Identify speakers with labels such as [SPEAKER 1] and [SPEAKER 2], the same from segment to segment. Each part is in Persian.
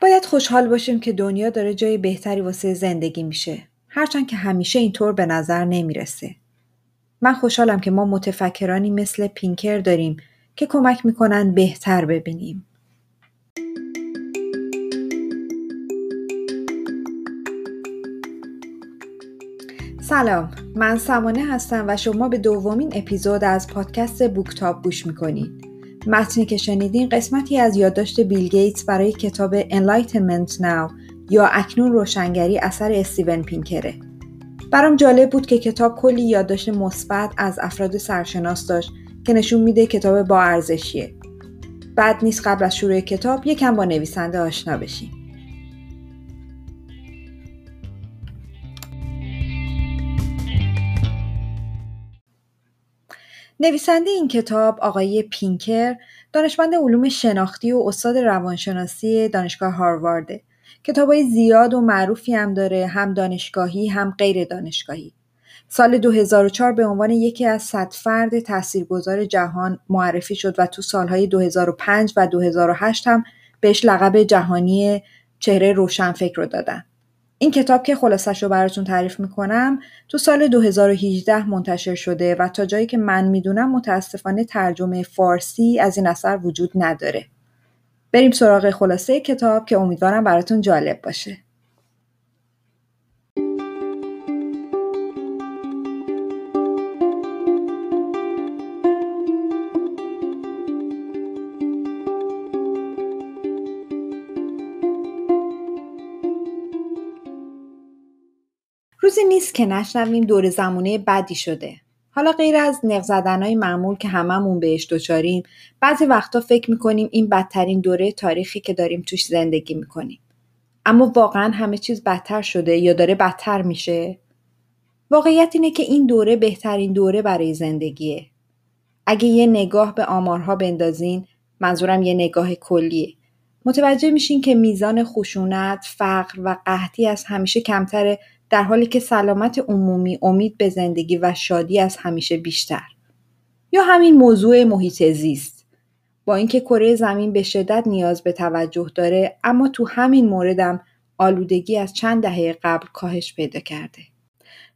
[SPEAKER 1] باید خوشحال باشیم که دنیا داره جای بهتری واسه زندگی میشه. هرچند که همیشه اینطور به نظر نمی‌رسه. من خوشحالم که ما متفکرانی مثل پینکر داریم که کمک می‌کنن بهتر ببینیم. سلام من سمانه هستم و شما به دومین اپیزود از پادکست بوکتاب گوش می‌کنید متنی که شنیدین قسمتی از یادداشت بیل گیتس برای کتاب Enlightenment Now یا اکنون روشنگری اثر استیون پینکره. برام جالب بود که کتاب کلی یادداشت مثبت از افراد سرشناس داشت که نشون میده کتاب با ارزشیه. بعد نیست قبل از شروع کتاب یکم با نویسنده آشنا بشیم. نویسنده این کتاب آقای پینکر دانشمند علوم شناختی و استاد روانشناسی دانشگاه هاروارده. کتابای زیاد و معروفی هم داره هم دانشگاهی هم غیر دانشگاهی. سال 2004 به عنوان یکی از صد فرد تاثیرگذار جهان معرفی شد و تو سالهای 2005 و 2008 هم بهش لقب جهانی چهره روشنفکر رو دادن. این کتاب که خلاصش رو براتون تعریف می‌کنم تو سال 2018 منتشر شده و تا جایی که من می‌دونم متاسفانه ترجمه فارسی از این اثر وجود نداره. بریم سراغ خلاصه کتاب که امیدوارم براتون جالب باشه. روزی نیست که نشنویم دور زمونه بدی شده. حالا غیر از نق زدنهای معمول که هممون بهش دچاریم بعضی وقتا فکر می‌کنیم این بدترین دوره تاریخی که داریم توش زندگی می‌کنیم. اما واقعا همه چیز بدتر شده یا داره بدتر میشه؟ واقعیت اینه که این دوره بهترین دوره برای زندگیه. اگه یه نگاه به آمارها بندازین منظورم یه نگاه کلیه متوجه میشین که میزان خشونت، فقر و قحطی از همیشه کمتره در حالی که سلامت عمومی امید به زندگی و شادی از همیشه بیشتر. یا همین موضوع محیط زیست. با اینکه کره زمین به شدت نیاز به توجه داره اما تو همین موردم آلودگی از چند دهه قبل کاهش پیدا کرده.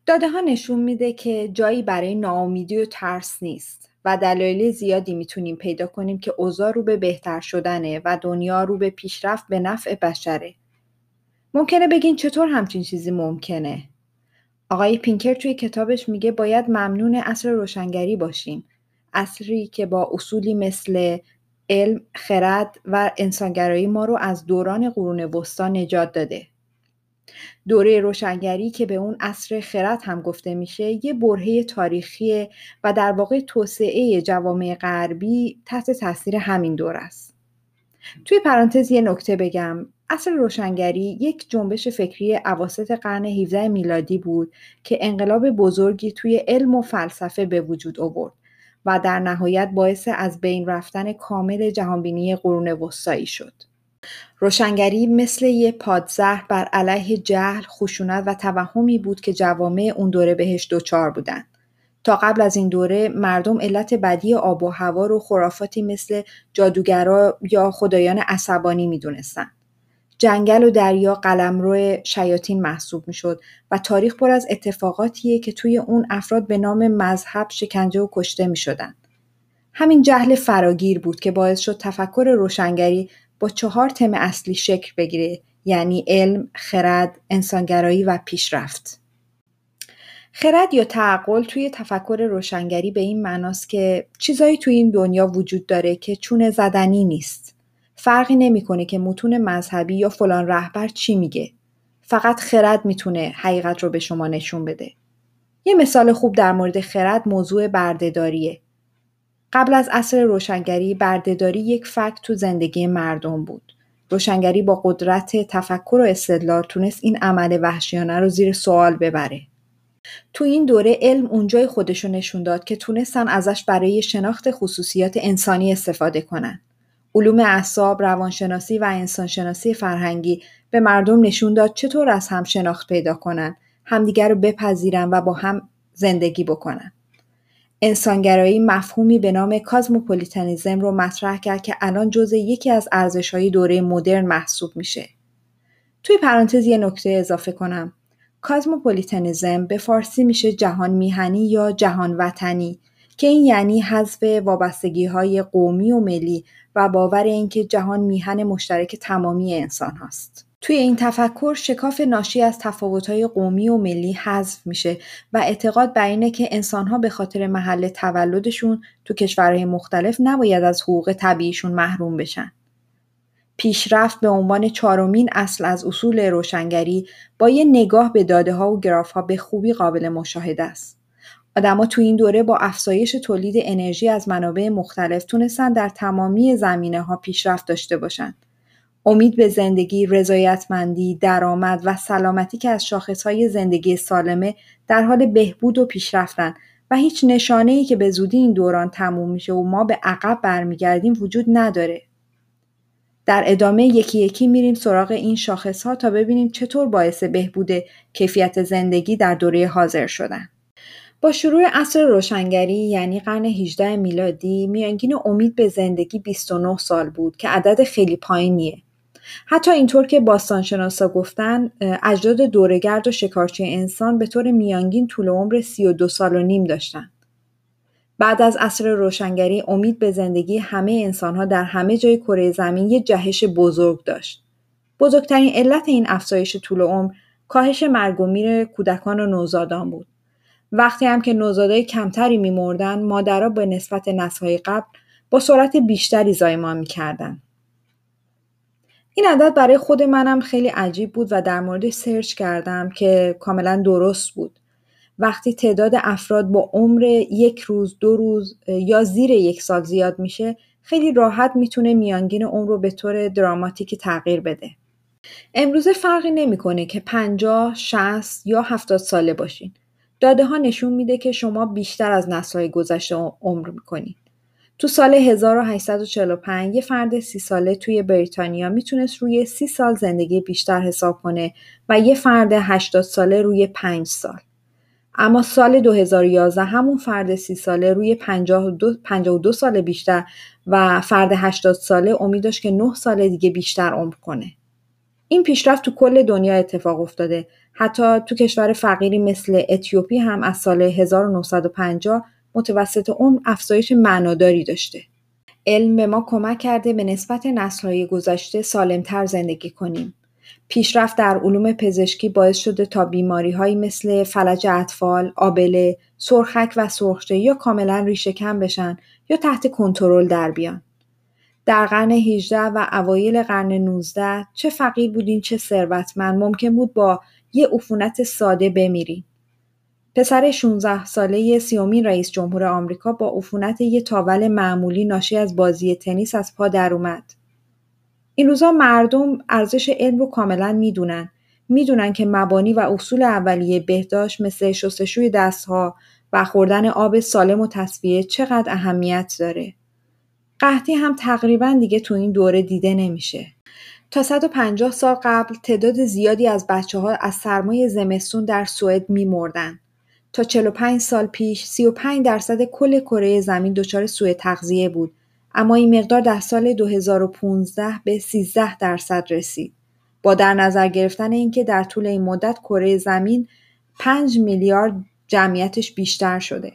[SPEAKER 1] داده ها نشون میده که جایی برای ناامیدی و ترس نیست و دلایل زیادی می‌تونیم پیدا کنیم که اوضاع رو به بهتر شدنه و دنیا رو به پیشرفت به نفع بشره. ممکنه بگین چطور همچین چیزی ممکنه؟ آقای پینکر توی کتابش میگه باید ممنون اصر روشنگری باشیم. اصری که با اصولی مثل علم، خرد و انسانگرایی ما رو از دوران قرون وسطا نجات داده. دوره روشنگری که به اون اصر خرد هم گفته میشه یه برهه تاریخی و در واقع توسعه جوامع غربی تحت تاثیر همین دور است. توی پرانتز یه نکته بگم اصل روشنگری یک جنبش فکری عواسط قرن 17 میلادی بود که انقلاب بزرگی توی علم و فلسفه به وجود آورد و در نهایت باعث از بین رفتن کامل جهانبینی قرون وسطایی شد. روشنگری مثل یه پادزهر بر علیه جهل، خشونت و توهمی بود که جوامع اون دوره بهش دچار بودند. تا قبل از این دوره مردم علت بدی آب و هوا رو خرافاتی مثل جادوگرا یا خدایان عصبانی می‌دونستند. جنگل و دریا قلمرو شیاطین محسوب می‌شد و تاریخ پر از اتفاقاتیه که توی اون افراد به نام مذهب شکنجه و کشته می شدن. همین جهل فراگیر بود که باعث شد تفکر روشنگری با چهار تم اصلی شکل بگیره یعنی علم، خرد، انسانگرایی و پیشرفت. خرد یا تعقل توی تفکر روشنگری به این معناست که چیزایی توی این دنیا وجود داره که چونه زدنی نیست. فرقی نمی‌کنه که متون مذهبی یا فلان رهبر چی میگه. فقط خرد می‌تونه حقیقت رو به شما نشون بده. یه مثال خوب در مورد خرد موضوع بردهداریه. قبل از عصر روشنگری بردهداری یک فکت تو زندگی مردم بود. روشنگری با قدرت تفکر و استدلال تونست این عمل وحشیانه رو زیر سوال ببره. تو این دوره علم اونجای خودشو نشون داد که تونستن ازش برای شناخت خصوصیات انسانی استفاده کنن. علوم اعصاب، روانشناسی و انسانشناسی فرهنگی به مردم نشون داد چطور از هم شناخت پیدا کنن، همدیگر رو بپذیرن و با هم زندگی بکنن. انسانگرایی مفهومی به نام کازموپولیتانیزم رو مطرح کرد که الان جزء یکی از ارزشهای دوره مدرن محسوب میشه. توی پرانتز یه نکته اضافه کنم. کازموپولیتانیزم به فارسی میشه جهان میهنی یا جهان وطنی که این یعنی حذف وابستگی های قومی و ملی و باور اینکه جهان میهن مشترک تمامی انسان هاست. توی این تفکر شکاف ناشی از تفاوت‌های قومی و ملی حذف میشه و اعتقاد بر اینه که انسانها به خاطر محل تولدشون تو کشورهای مختلف نباید از حقوق طبیعیشون محروم بشن. پیشرفت به عنوان چهارمین اصل از اصول روشنگری با یه نگاه به داده ها و گراف ها به خوبی قابل مشاهده است. آدما تو این دوره با افزایش تولید انرژی از منابع مختلف تونستن در تمامی زمینه ها پیشرفت داشته باشند. امید به زندگی، رضایتمندی، درآمد و سلامتی که از شاخصهای زندگی سالمه در حال بهبود و پیشرفتن و هیچ نشانه ای که به زودی این دوران تموم میشه و ما به عقب برمیگردیم وجود نداره. در ادامه یکی یکی میریم سراغ این شاخص ها تا ببینیم چطور باعث بهبود کیفیت زندگی در دوره حاضر شدن. با شروع عصر روشنگری یعنی قرن 18 میلادی میانگین امید به زندگی 29 سال بود که عدد خیلی پایینیه. حتی اینطور که باستانشناسا گفتن اجداد دورگرد و شکارچی انسان به طور میانگین طول عمر 32 سال و نیم داشتن. بعد از عصر روشنگری امید به زندگی همه انسانها در همه جای کره زمین یه جهش بزرگ داشت. بزرگترین علت این افزایش طول عمر کاهش مرگ و میر کودکان و نوزادان بود. وقتی هم که نوزادای کمتری میمردن مادرها به نسبت نسلهای قبل با سرعت بیشتری زایمان می‌کردن. این عدد برای خود منم خیلی عجیب بود و در موردش سرچ کردم که کاملا درست بود. وقتی تعداد افراد با عمر یک روز دو روز یا زیر یک سال زیاد میشه خیلی راحت می‌تونه میانگین عمر رو به طور دراماتیکی تغییر بده. امروزه فرقی نمی‌کنه که 50, 60 یا 70 ساله باشین. داده ها نشون میده که شما بیشتر از نسل‌های گذشته عمر می‌کنید. تو سال 1845 یه فرد سی ساله توی بریتانیا می‌تونست روی سی سال زندگی بیشتر حساب کنه و یه فرد 80 ساله روی 5 سال. اما سال 2011 همون فرد سی ساله روی 52, 52 سال بیشتر و فرد 80 ساله امید داشت که 9 سال دیگه بیشتر عمر کنه. این پیشرفت تو کل دنیا اتفاق افتاده. حتی تو کشور فقیری مثل اتیوپی هم از سال 1950 متوسط عمر افزایش معناداری داشته. علم به ما کمک کرده به نسبت نسلهای گذشته سالمتر زندگی کنیم. پیشرفت در علوم پزشکی باعث شده تا بیماری هایی مثل فلج اطفال، آبله، سرخک و سرخچه یا کاملا ریشهکن بشن یا تحت کنترل در بیان. در قرن 18 و اوایل قرن 19 چه فقیر بودین چه ثروتمند ممکن بود با یه عفونت ساده بمیرین. پسر 16 ساله سیومین رئیس جمهور آمریکا با عفونت یه تاول معمولی ناشی از بازی تنیس از پا در اومد. این روزا مردم ارزش علم رو کاملا می‌دونن. می‌دونن که مبانی و اصول اولیه بهداشت مثل شستشوی دستها و خوردن آب سالم و تصفیه چقدر اهمیت داره. قحطی هم تقریبا دیگه تو این دوره دیده نمیشه. تا 150 سال قبل تعداد زیادی از بچه ها از سرمای زمستون در سوئد میمردن. تا 45 سال پیش 35 درصد کل کره زمین دچار سوء تغذیه بود اما این مقدار در سال 2015 به 13 درصد رسید. با در نظر گرفتن اینکه در طول این مدت کره زمین 5 میلیارد جمعیتش بیشتر شده.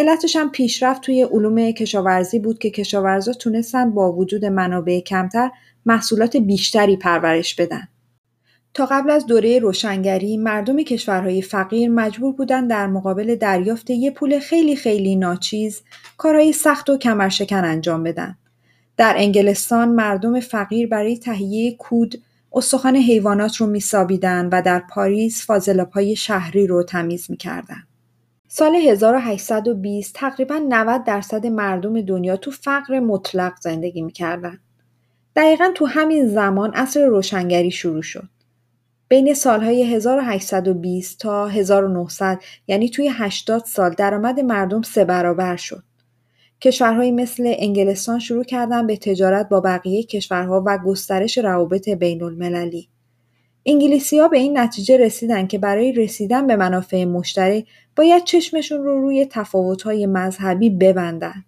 [SPEAKER 1] علتش هم پیشرفت توی علوم کشاورزی بود که کشاورزا تونستن با وجود منابع کمتر محصولات بیشتری پرورش بدن. تا قبل از دوره روشنگری مردم کشورهای فقیر مجبور بودن در مقابل دریافت یه پول خیلی خیلی ناچیز کارهای سخت و کمرشکن انجام بدن. در انگلستان مردم فقیر برای تهیه کود استخوان حیوانات رو میسابیدن و در پاریس فاضلابهای شهری رو تمیز می‌کردن. سال 1820 تقریبا 90 درصد مردم دنیا تو فقر مطلق زندگی می‌کردن. دقیقا تو همین زمان اصر روشنگری شروع شد. بین سالهای 1820 تا 1900 یعنی توی 80 سال درآمد مردم سه برابر شد. کشورهایی مثل انگلستان شروع کردن به تجارت با بقیه کشورها و گسترش روابط بین المللی. ها به این نتیجه رسیدن که برای رسیدن به منافع مشترک باید چشمشون رو روی تفاوت‌های مذهبی ببندن.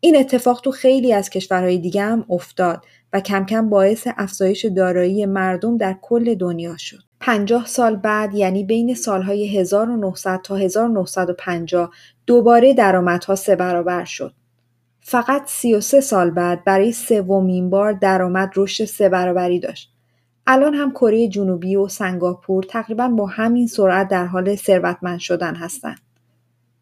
[SPEAKER 1] این اتفاق تو خیلی از کشورهای دیگه هم افتاد و کم کم باعث افزایش دارایی مردم در کل دنیا شد. 50 سال بعد یعنی بین سالهای 1900 تا 1950 دوباره درآمدها سه برابر شد. فقط 33 سال بعد برای سومین بار درآمد رشد سه برابری داشت. الان هم کره جنوبی و سنگاپور تقریبا با همین سرعت در حال ثروتمند شدن هستند.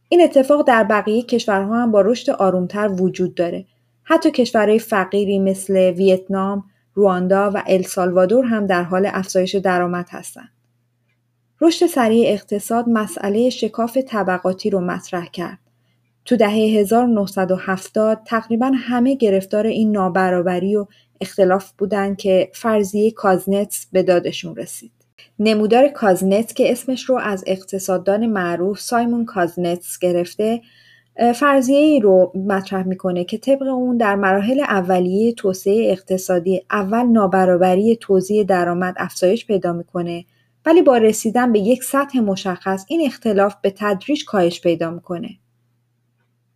[SPEAKER 1] این اتفاق در بقیه کشورها هم با رشد آرومتر وجود داره. حتی کشورهای فقیری مثل ویتنام، رواندا و السالوادور هم در حال افزایش درآمد هستند. رشد سریع اقتصاد مسئله شکاف طبقاتی رو مطرح کرد. تو دهه 1970 تقریبا همه گرفتار این نابرابری و اختلاف بودن که فرضیه کازنتس به دادشون رسید. نمودار کازنتس که اسمش رو از اقتصاددان معروف سایمون کازنتس گرفته فرضیه ای رو مطرح می‌کنه که طبق اون در مراحل اولیه توسعه اقتصادی اول نابرابری توزیع درآمد افزایش پیدا می‌کنه ولی با رسیدن به یک سطح مشخص این اختلاف به تدریج کاهش پیدا می‌کنه.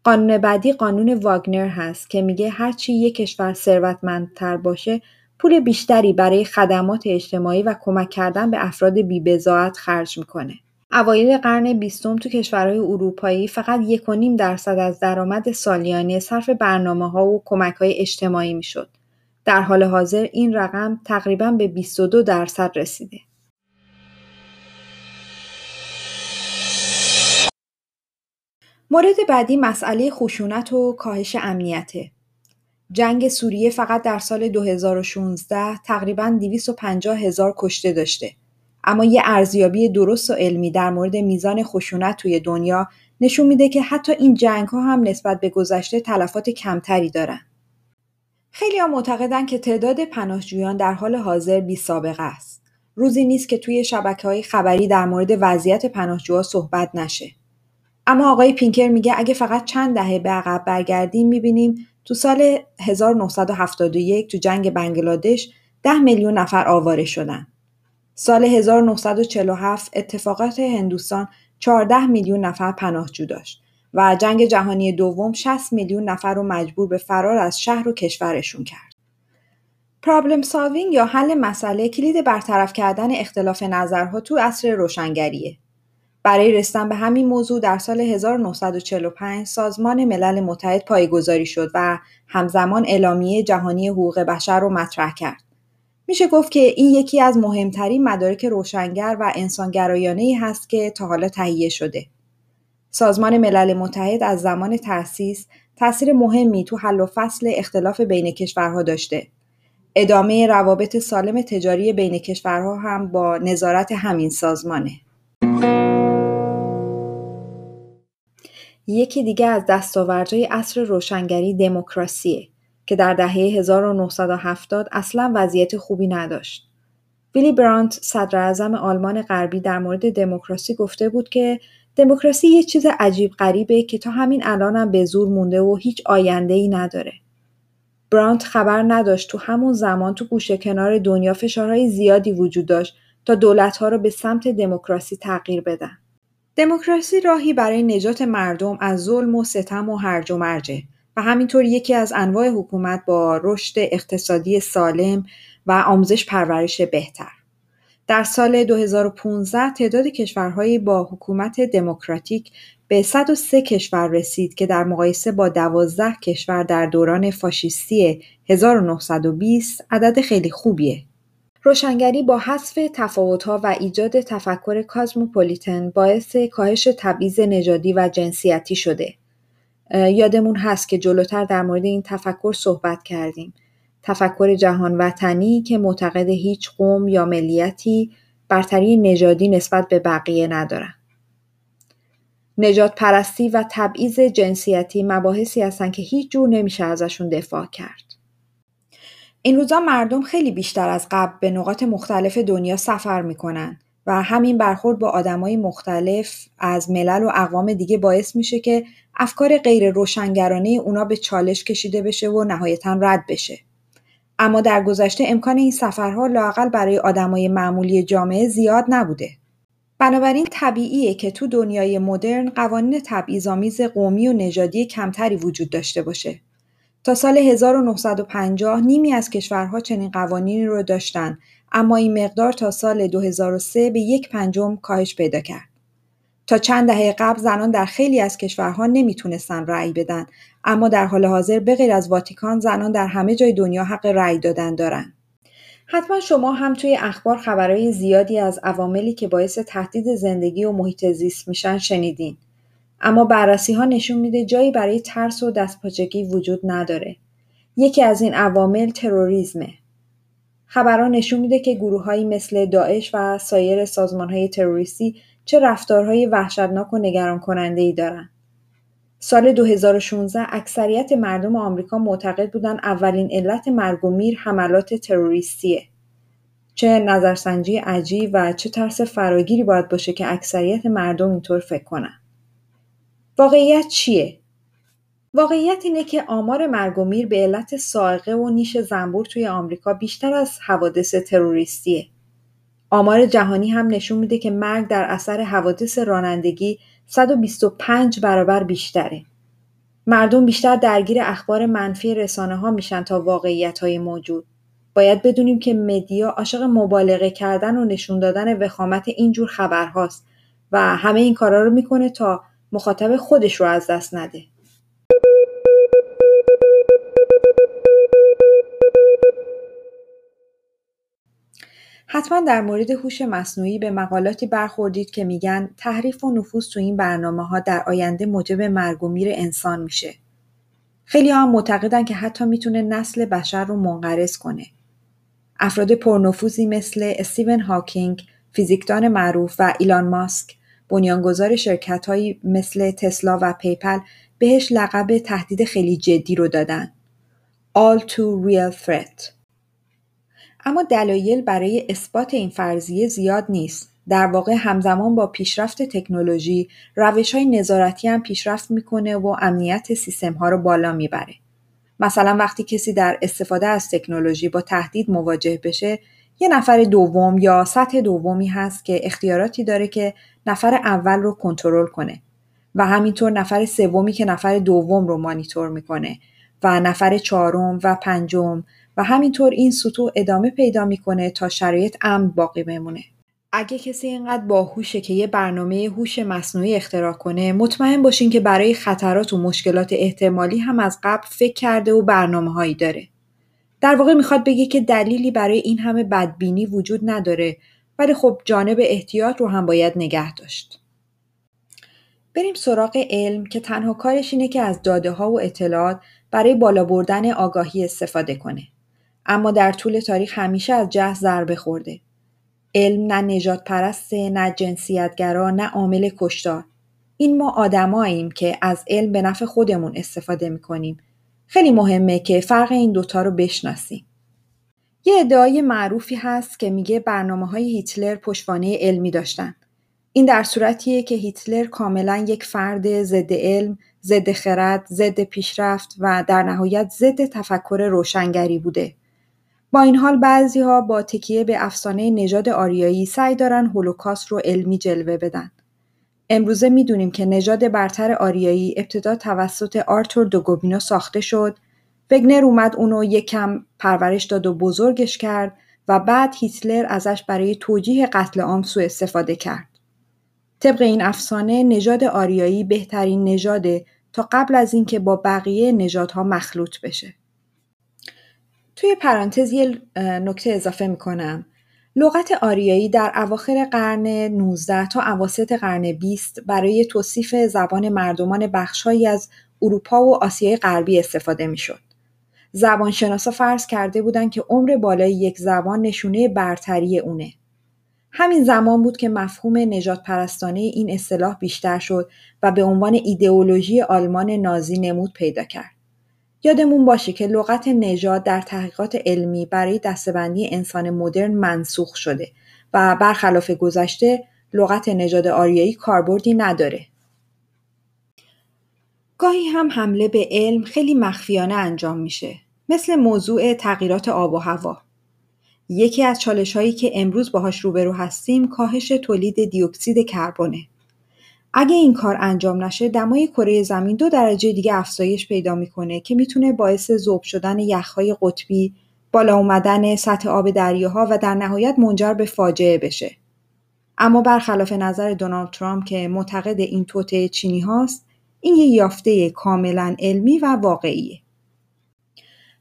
[SPEAKER 1] قانون بعدی قانون واگنر هست که میگه هرچی یک کشور ثروتمندتر باشه پول بیشتری برای خدمات اجتماعی و کمک کردن به افراد بیبزاعت خرج می‌کنه. اوایل قرن بیستم تو کشورهای اروپایی فقط یک و نیم درصد از درآمد سالیانه صرف برنامه ها و کمک های اجتماعی می‌شد. در حال حاضر این رقم تقریبا به 22 درصد رسیده. مورد بعدی مسئله خشونت و کاهش امنیته. جنگ سوریه فقط در سال 2016 تقریبا 250 هزار کشته داشته. اما یه ارزیابی درست و علمی در مورد میزان خشونت توی دنیا نشون میده که حتی این جنگ ها هم نسبت به گذشته تلفات کمتری دارن. خیلی ها معتقدن که تعداد پناهجویان در حال حاضر بی سابقه است. روزی نیست که توی شبکه های خبری در مورد وضعیت پناهجوها صحبت نشه. اما آقای پینکر میگه اگه فقط چند دهه به عقب برگردیم می‌بینیم تو سال 1971 تو جنگ بنگلادش 10 میلیون نفر آواره شدن. سال 1947 اتفاقات هندوستان 14 میلیون نفر پناهجو داشت و جنگ جهانی دوم 60 میلیون نفر رو مجبور به فرار از شهر و کشورشون کرد. پرابلم سالوینگ یا حل مسئله کلید برطرف کردن اختلاف نظرها تو عصر روشنگریه. برای رسیدن به همین موضوع در سال 1945 سازمان ملل متحد پایگذاری شد و همزمان اعلامیه جهانی حقوق بشر رو مطرح کرد. میشه گفت که این یکی از مهمترین مدارک روشنگر و انسانگرایانه هست که تا حالا تهیه شده. سازمان ملل متحد از زمان تأسیس تاثیر مهمی تو حل و فصل اختلاف بین کشورها داشته. ادامه روابط سالم تجاری بین کشورها هم با نظارت همین سازمانه. یکی دیگه از دستاوردهای عصر روشنگری دموکراسیه که در دهه 1970 اصلا وضعیت خوبی نداشت. ویلی برانت صدر آلمان غربی در مورد دموکراسی گفته بود که دموکراسی یه چیز عجیب غریبه که تا همین الانم به زور مونده و هیچ آینده ای نداره. برانت خبر نداشت تو همون زمان تو گوشه کنار دنیا فشارهای زیادی وجود داشت تا دولتها رو به سمت دموکراسی تغییر بدن. دموکراسی راهی برای نجات مردم از ظلم و ستم و هرج و مرجه و همینطور یکی از انواع حکومت با رشد اقتصادی سالم و آموزش پرورش بهتر. در سال 2015 تعداد کشورهایی با حکومت دموکراتیک به 103 کشور رسید که در مقایسه با 12 کشور در دوران فاشیستی 1920 عدد خیلی خوبیه. روشنگری با حذف تفاوت‌ها و ایجاد تفکر کازموپولیتن باعث کاهش تبعیض نژادی و جنسیتی شده. یادمون هست که جلوتر در مورد این تفکر صحبت کردیم. تفکر جهان وطنی که معتقد هیچ قوم یا ملیتی برتری نژادی نسبت به بقیه ندارن. نجات پرستی و تبعیض جنسیتی مباحثی هستند که هیچ جور نمیشه ازشون دفاع کرد. این روزا مردم خیلی بیشتر از قبل به نقاط مختلف دنیا سفر می‌کنن و همین برخورد با آدمای مختلف از ملل و اقوام دیگه باعث میشه که افکار غیر روشنگرانه اونا به چالش کشیده بشه و نهایتا رد بشه. اما در گذشته امکان این سفرها لاقل برای آدمای معمولی جامعه زیاد نبوده. بنابراین طبیعیه که تو دنیای مدرن قوانین تبعیض‌آمیز قومی و نژادی کمتری وجود داشته باشه. تا سال 1950 نیمی از کشورها چنین قوانینی رو داشتن اما این مقدار تا سال 2003 به یک پنجم کاهش پیدا کرد. تا چند دهه قبل زنان در خیلی از کشورها نمی‌تونستن رأی بدن اما در حال حاضر به غیر از واتیکان زنان در همه جای دنیا حق رأی دادن دارن. حتما شما هم توی اخبار خبرهای زیادی از عواملی که باعث تهدید زندگی و محیط زیست میشن شنیدین. اما بررسی ها نشون میده جایی برای ترس و دستپاچگی وجود نداره. یکی از این عوامل تروریسمه. خبرها نشون میده که گروههایی مثل داعش و سایر سازمانهای تروریستی چه رفتارهای وحشتناک و نگران کننده ای دارن. سال 2016 اکثریت مردم آمریکا معتقد بودن اولین علت مرگ و میر حملات تروریستیه. چه نظرسنجی عجیب و چه ترس فراگیری باید باشه که اکثریت مردم اینطور فکر کنن. واقعیت چیه؟ واقعیت اینه که آمار مرگ و میر به علت سائقه و نیش زنبور توی آمریکا بیشتر از حوادث تروریستیه. آمار جهانی هم نشون میده که مرگ در اثر حوادث رانندگی 125 برابر بیشتره. مردم بیشتر درگیر اخبار منفی رسانه ها میشن تا واقعیت های موجود. باید بدونیم که مدیا عاشق مبالغه کردن و نشون دادن وخامت اینجور خبرهاست و همه این کارا رو می‌کنه تا مخاطب خودش رو از دست نده. حتما در مورد هوش مصنوعی به مقالاتی برخوردید که میگن تحریف و نفوذ تو این برنامه ها در آینده موجب مرگ و میر انسان میشه. خیلی هم معتقدن که حتی می‌تونه نسل بشر رو منقرض کنه. افراد پرنفوذی مثل استیون هاکینگ، فیزیکدان معروف و ایلان ماسک، بنیانگذار شرکت مثل تسلا و پیپل بهش لقب تهدید خیلی جدی رو دادن. All too real threat. اما دلایل برای اثبات این فرضیه زیاد نیست. در واقع همزمان با پیشرفت تکنولوژی روش های نظارتی هم پیشرفت می‌کنه و امنیت سیستم ها رو بالا می‌بره. مثلا وقتی کسی در استفاده از تکنولوژی با تهدید مواجه بشه یه نفر دوم یا سطح دومی هست که اختیاراتی داره که نفر اول رو کنترل کنه و همینطور نفر سومی که نفر دوم رو مانیتور می‌کنه و نفر چهارم و پنجم و همینطور این سطوح ادامه پیدا می‌کنه تا شرایط امن باقی بمونه. اگه کسی اینقدر باهوشه که یه برنامه هوش مصنوعی اختراع کنه مطمئن باشین که برای خطرات و مشکلات احتمالی هم از قبل فکر کرده و برنامه هایی داره. در واقع می‌خواد بگه که دلیلی برای این همه بدبینی وجود نداره ولی خب جانب احتیاط رو هم باید نگه داشت. بریم سراغ علم که تنها کارش اینه که از داده ها و اطلاعات برای بالا بردن آگاهی استفاده کنه. اما در طول تاریخ همیشه از جه ضربه خورده. علم نه نجات پرسته، نه جنسیتگرا، نه عامل کشتار. این ما آدماییم که از علم به نفع خودمون استفاده می‌کنیم. خیلی مهمه که فرق این دوتا رو بشناسیم. یه ادعای معروفی هست که میگه برنامه های هیتلر پشوانه علمی داشتن. این در صورتیه که هیتلر کاملا یک فرد ضد علم، ضد خرد، ضد پیشرفت و در نهایت ضد تفکر روشنگری بوده. با این حال بعضی ها با تکیه به افسانه نژاد آریایی سعی دارن هولوکاست رو علمی جلوه بدن. امروزه می‌دونیم که نژاد برتر آریایی ابتدا توسط آرتور دوگوبینو ساخته شد وگنر اومد اونو یکم پرورش داد و بزرگش کرد و بعد هیتلر ازش برای توجیه قتل عام سوء استفاده کرد. طبق این افسانه نژاد آریایی بهترین نژاده تا قبل از اینکه با بقیه نژادها مخلوط بشه. توی پرانتز یه نکته اضافه می‌کنم. لغت آریایی در اواخر قرن 19 تا اواسط قرن 20 برای توصیف زبان مردمان بخشهایی از اروپا و آسیای غربی استفاده می‌شد. زبانشناسا فرض کرده بودند که عمر بالای یک زبان نشونه برتری اونه. همین زمان بود که مفهوم نجات پرستانه این اصطلاح بیشتر شد و به عنوان ایدئولوژی آلمان نازی نمود پیدا کرد. یادمون باشه که لغت نژاد در تحقیقات علمی برای دستبندی انسان مدرن منسوخ شده و برخلاف گذشته لغت نژاد آریایی کاربردی نداره. گاهی هم حمله به علم خیلی مخفیانه انجام میشه. مثل موضوع تغییرات آب و هوا. یکی از چالش هایی که امروز باهاش روبرو هستیم کاهش تولید دیوکسید کربونه. اگه این کار انجام نشه دمای کره زمین دو درجه دیگه افزایش پیدا می‌کنه که می‌تونه باعث ذوب شدن یخهای قطبی، بالا اومدن سطح آب دریاها و در نهایت منجر به فاجعه بشه. اما برخلاف نظر دونالد ترامپ که معتقد این توطعه چینی هاست، این یه یافته کاملا علمی و واقعیه.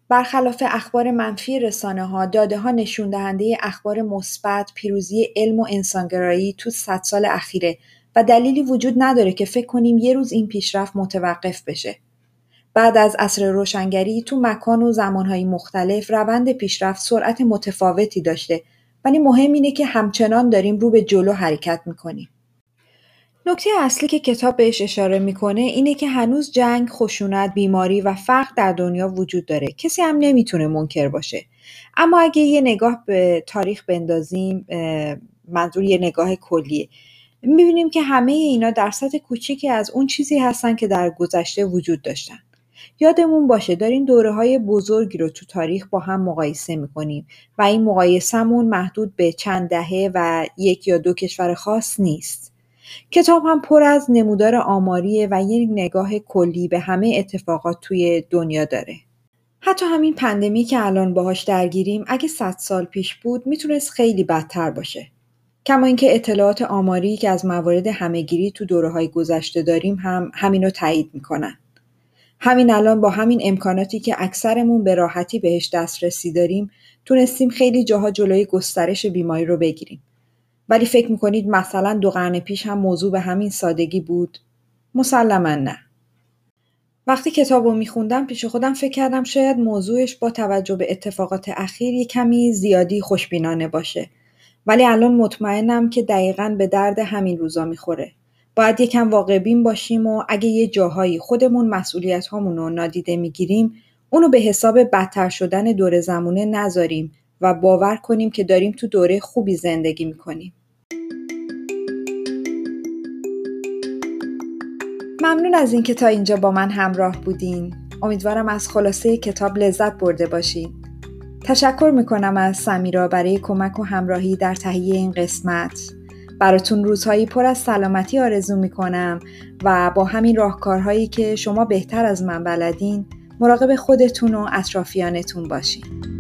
[SPEAKER 1] برخلاف اخبار منفی رسانه ها داده ها نشون دهنده اخبار مثبت پیروزی علم و انسانگرایی تو صد سال اخیره و دلیلی وجود نداره که فکر کنیم یه روز این پیشرفت متوقف بشه. بعد از عصر روشنگری تو مکان و زمانهای مختلف روند پیشرفت سرعت متفاوتی داشته ولی مهم اینه که همچنان داریم رو به جلو حرکت می‌کنیم. نکته اصلی که کتاب بهش اشاره می‌کنه اینه که هنوز جنگ، خشونت، بیماری و فقر در دنیا وجود داره. کسی هم نمی‌تونه منکر باشه. اما اگه یه نگاه به تاریخ بندازیم منظور یه نگاه کلیه می‌بینیم که همه اینا در سطح کوچیکی از اون چیزی هستن که در گذشته وجود داشتن. یادمون باشه داریم دوره های بزرگی رو تو تاریخ با هم مقایسه می‌کنیم و این مقایسهمون محدود به چند دهه و یک یا دو کشور خاص نیست. کتاب هم پر از نمودار آماریه و یک نگاه کلی به همه اتفاقات توی دنیا داره. حتی همین پندمی که الان باهاش درگیریم اگه صد سال پیش بود می‌تونست خیلی بدتر باشه. کما اینکه اطلاعات آماری که از موارد همهگیری تو دوره های گذشته داریم هم همینو تایید می‌کنن. همین الان با همین امکاناتی که اکثرمون به راحتی بهش دسترسی داریم تونستیم خیلی جاها جلوی گسترش بیماری رو بگیریم. ولی فکر می‌کنید مثلا دو قرن پیش هم موضوع به همین سادگی بود؟ مسلما نه. وقتی کتاب رو میخوندم پیش خودم فکر کردم شاید موضوعش با توجه به اتفاقات اخیر یه کمی زیادی خوشبینانه باشه. ولی الان مطمئنم که دقیقا به درد همین روزا می‌خوره. باید یکم واقع بین باشیم و اگه یه جاهایی خودمون مسئولیت رو نادیده می‌گیریم اونو به حساب بدتر شدن دور زمونه نذاریم و باور کنیم که داریم تو دوره خوبی زندگی می‌کنیم. ممنون از اینکه تا اینجا با من همراه بودین. امیدوارم از خلاصه کتاب لذت برده باشین. تشکر می‌کنم از سمیرا برای کمک و همراهی در تهیه این قسمت. براتون روزهایی پر از سلامتی آرزو می‌کنم و با همین راهکارهایی که شما بهتر از من بلدین مراقب خودتون و اطرافیانتون باشین.